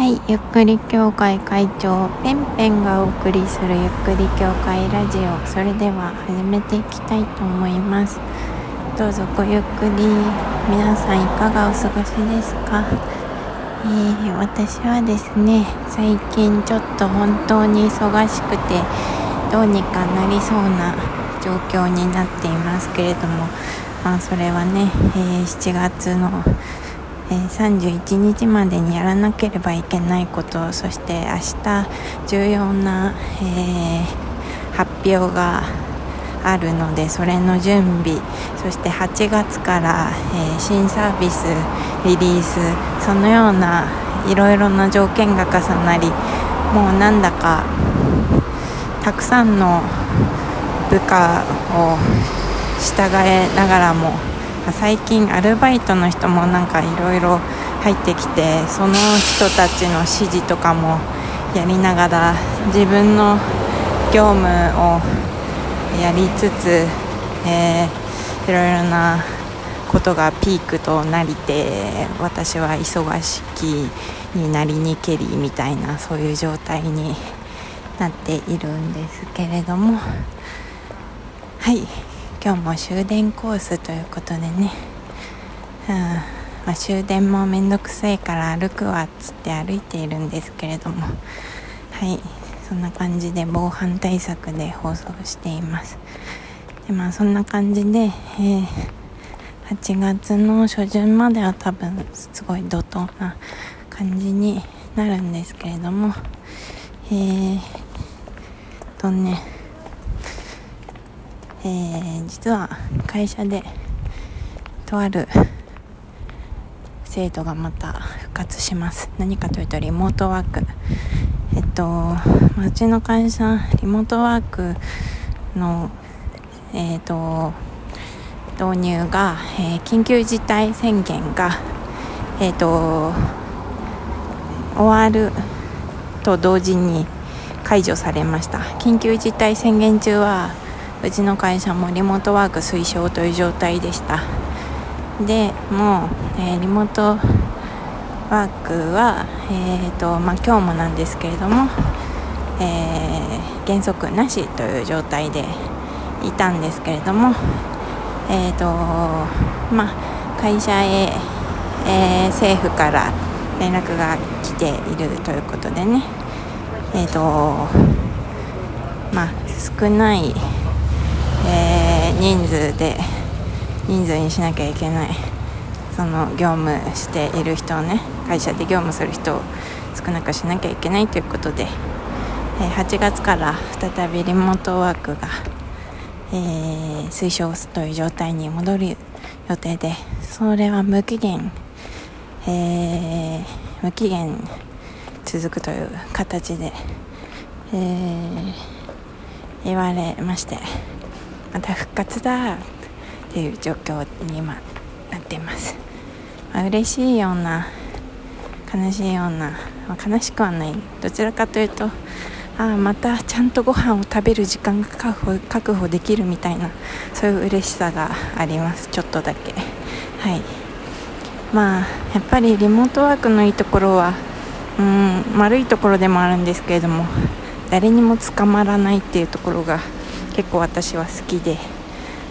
はい、ゆっくり協会会長ペンペンがお送りするゆっくり協会ラジオ。それでは始めていきたいと思います。どうぞごゆっくり。皆さんいかがお過ごしですか、えー、私はですね最近ちょっと本当に忙しくてどうにかなりそうな状況になっていますけれどもまあそれはね、えー、7月のえ、31日までにやらなければいけないことそして明日重要な、えー、発表があるのでそれの準備そして8月から、えー、新サービスリリースそのようないろいろな条件が重なりもうなんだかたくさんの部下を従えながらも最近アルバイトの人もなんかいろいろ入ってきてその人たちの指示とかもやりながら自分の業務をやりつつ、えー、いろいろなことがピークとなりて私は忙しきになりにけりみたいなそういう状態になっているんですけれども。はい。今日も終電コースということでね、うん。まあ、終電もめんどくさいから歩くわっつって歩いているんですけれども。はい。そんな感じで防犯対策で放送しています。でまあそんな感じで、えー、8月の初旬までは多分すごい怒涛な感じになるんですけれども。えー、とねえー、実は会社でとある制度がまた復活します。何かというとリモートワーク。えっとうちの会社リモートワークのえっ、と導入が、えー、緊急事態宣言がえっ、と終わると同時に解除されました。緊急事態宣言中はうちの会社もリモートワーク推奨という状態でした。でもう、えー、リモートワークは、えーとまあ、今日もなんですけれども、えー、原則なしという状態でいたんですけれども、えーとまあ、会社へ、えー、政府から連絡が来ているということでね、えーとまあ、少ない人数で人数にしなきゃいけないその業務している人をね会社で業務する人を少なくしなきゃいけないということで、え、8月から再びリモートワークが、えー、推奨という状態に戻る予定でそれは無期限、えー、無期限続くという形で、えー、言われまして。また復活だっていう状況に今なっています、まあ、嬉しいような悲しいような、まあ、悲しくはない。どちらかというとああまたちゃんとご飯を食べる時間が確保確保できるみたいなそういう嬉しさがあります。ちょっとだけ。はい。まあやっぱりリモートワークのいいところはうん悪いところでもあるんですけれども誰にも捕まらないっていうところが結構私は好きで、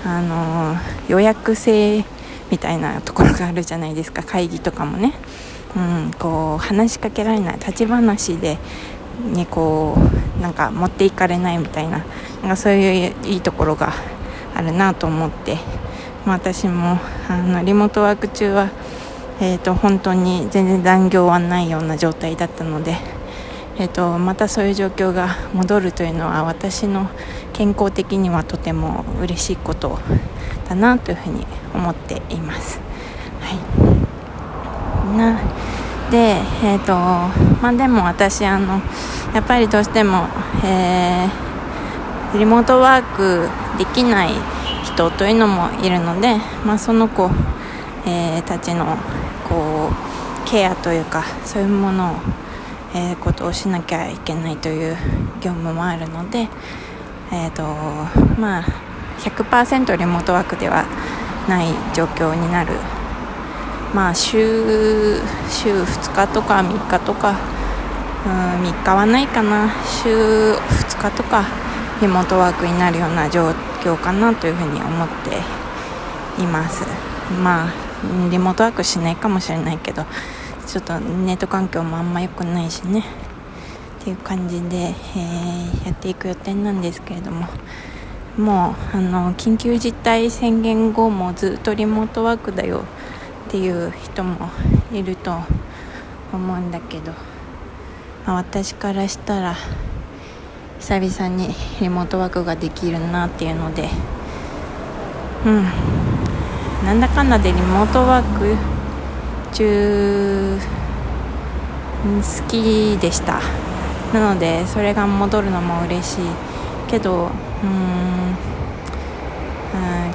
あのー、予約制みたいなところがあるじゃないですか。会議とかもね、うん、こう話しかけられない立ち話で、ね、こうなんか持っていかれないみたいな。なんかそういういいところがあるなと思って、まあ、私もあのリモートワーク中は、えーと本当に全然残業はないような状態だったので。えーと、またそういう状況が戻るというのは私の健康的にはとても嬉しいことだなというふうに思っています。はい、なで、えーとまあ、でも私あのやっぱりどうしても、えー、リモートワークできない人というのもいるので、まあ、その子、えー、たちのこうケアというかそういうものをえー、ことをしなきゃいけないという業務もあるので、えーとまあ、100%リモートワークではない状況になる、まあ週、週2日とか3日とかうん3日はないかな。週2日とかリモートワークになるような状況かなというふうに思っています。まあリモートワークしないかもしれないけどちょっとネット環境もあんま良くないしね。っていう感じで、え、やっていく予定なんですけれども。もうあの緊急事態宣言後もずっとリモートワークだよっていう人もいると思うんだけど、まあ、私からしたら久々にリモートワークができるなっていうので。うん。なんだかんだでリモートワーク中好きでした。なのでそれが戻るのも嬉しいけどうん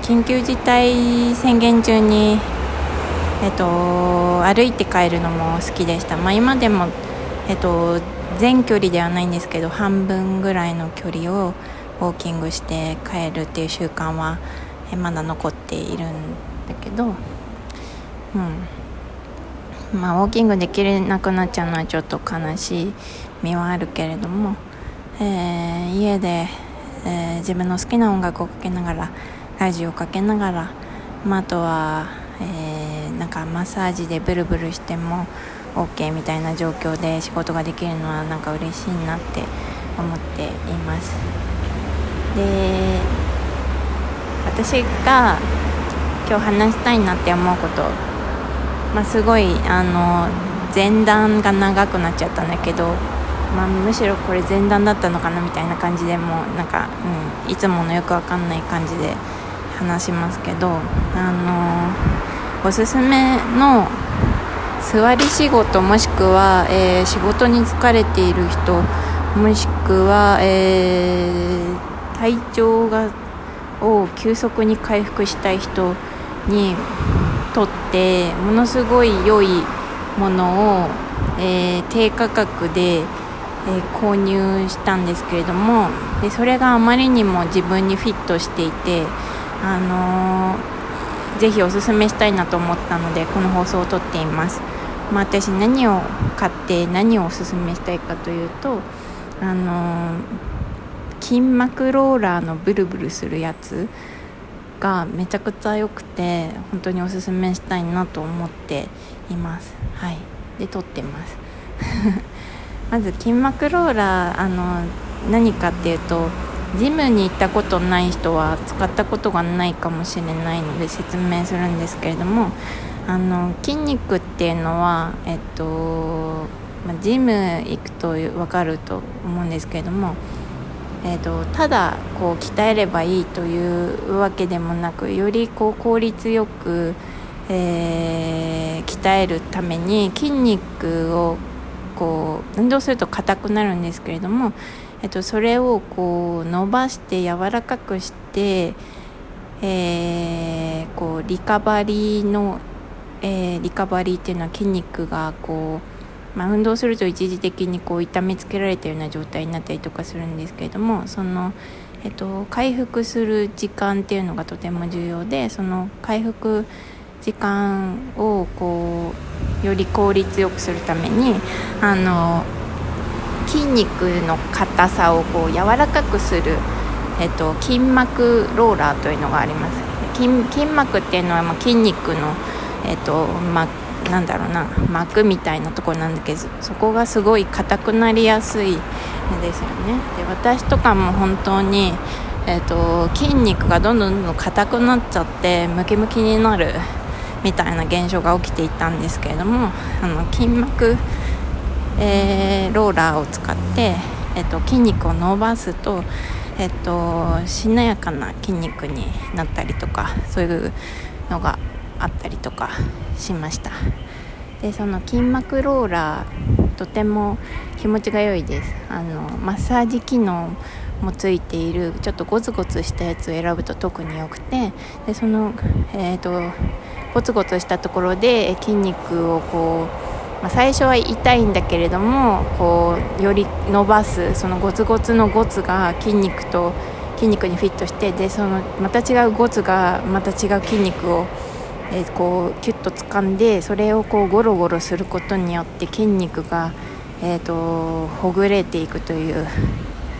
緊急事態宣言中に、えっと、歩いて帰るのも好きでした、まあ、今でも、えっと、全距離ではないんですけど半分ぐらいの距離をウォーキングして帰るっていう習慣はまだ残っているんだけど、うん。まあ、ウォーキングできれなくなっちゃうのはちょっと悲しい身はあるけれども、えー、家で、えー、自分の好きな音楽をかけながらラジオをかけながら、まあ、あとは、えー、なんかマッサージでブルブルしても OK みたいな状況で仕事ができるのはなんか嬉しいなって思っています。で私が今日話したいなって思うこと、まあ、すごいあの前段が長くなっちゃったんだけど、まあ、むしろこれ前段だったのかなみたいな感じでもなんか、うん、いつものよくわかんない感じで話しますけどあのおすすめの座り仕事もしくは、えー、仕事に疲れている人もしくは、えー、体調がを急速に回復したい人にとってものすごい良いものを、えー、低価格で、えー、購入したんですけれどもでそれがあまりにも自分にフィットしていて、あのー、ぜひおすすめしたいなと思ったのでこの放送を撮っています、まあ、私何を買って何をおすすめしたいかというと、あの筋膜ローラーのブルブルするやつがめちゃくちゃ良くて本当におすすめしたいなと思っています。はい。で撮ってます。まず筋膜ローラーあの何かっていうとジムに行ったことない人は使ったことがないかもしれないので説明するんですけれどもあの筋肉っていうのはえっと、まジム行くと分かると思うんですけれどもえーと、ただこう鍛えればいいというわけでもなくよりこう効率よく、えー、鍛えるために筋肉をこう運動すると硬くなるんですけれども、えーと、それをこう伸ばして柔らかくして、えー、こうリカバリーの、えー、リカバリーっていうのは筋肉がこうまあ、運動すると一時的にこう痛めつけられたような状態になったりとかするんですけれどもその、えっと、回復する時間っていうのがとても重要でその回復時間をこうより効率よくするためにあの筋肉の硬さをこう柔らかくする、えっと、筋膜ローラーというのがあります。筋筋膜っていうのはま筋肉の、えっとまなんだろうな膜みたいなところなんだけどそこがすごい硬くなりやすいんですよね。で私とかも本当に、えーと、筋肉がどんどんどんどん硬くなっちゃってムキムキになるみたいな現象が起きていたんですけれどもあの筋膜、えー、ローラーを使って、えーと、筋肉を伸ばすと,、えーとしなやかな筋肉になったりとかそういうのがあったりとかしました。でその筋膜ローラーとても気持ちが良いです。あのマッサージ機能もついているちょっとゴツゴツしたやつを選ぶと特に良くてでその、えーと、ゴツゴツしたところで筋肉をこう、ま、最初は痛いんだけれどもこうより伸ばすそのゴツゴツのゴツが筋肉と筋肉にフィットしてでそのまた違うゴツがまた違う筋肉をえー、こうキュッと掴んでそれをこうゴロゴロすることによって筋肉が、えーと、ほぐれていくという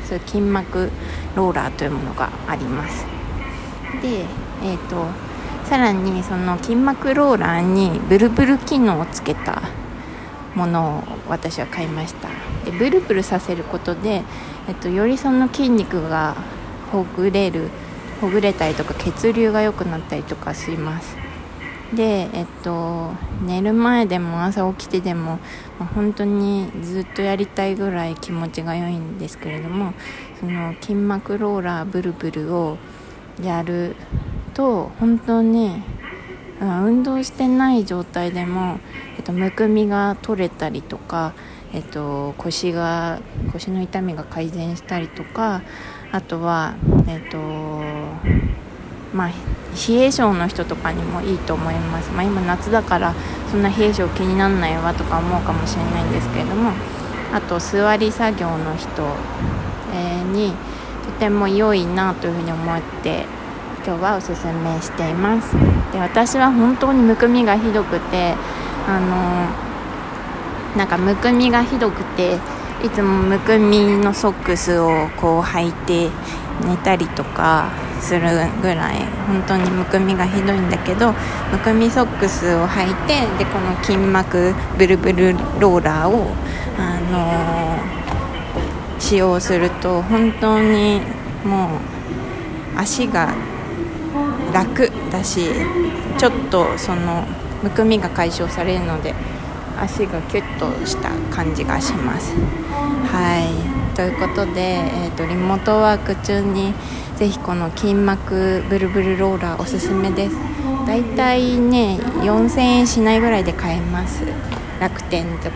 そういう筋膜ローラーというものがあります。で、えーと、さらにその筋膜ローラーにブルブル機能をつけたものを私は買いました。でブルブルさせることで、えっと、よりその筋肉がほぐれるほぐれたりとか血流が良くなったりとかします。でえっと寝る前でも朝起きてでも、まあ、本当にずっとやりたいぐらい気持ちが良いんですけれどもその筋膜ローラーブルブルをやると本当に運動してない状態でも、えっと、むくみが取れたりとか、えっと、腰が腰の痛みが改善したりとかあとは、えっとまあ、冷え性の人とかにもいいと思います、まあ、今夏だからそんな冷え性気にならないわとか思うかもしれないんですけれどもあと座り作業の人、にとても良いなというふうに思って今日はおすすめしています。で私は本当にむくみがひどくてあのなんかむくみがひどくていつもむくみのソックスをこう履いて寝たりとかするぐらい本当にむくみがひどいんだけどむくみソックスを履いてでこの筋膜ブルブルローラーを、あのー、使用すると本当にもう足が楽だしちょっとそのむくみが解消されるので足がキュッとした感じがします。はい。ということで、えーと、リモートワーク中にぜひこの筋膜ブルブルローラーおすすめです。だいたいね4000円しないぐらいで買えます。楽天とか。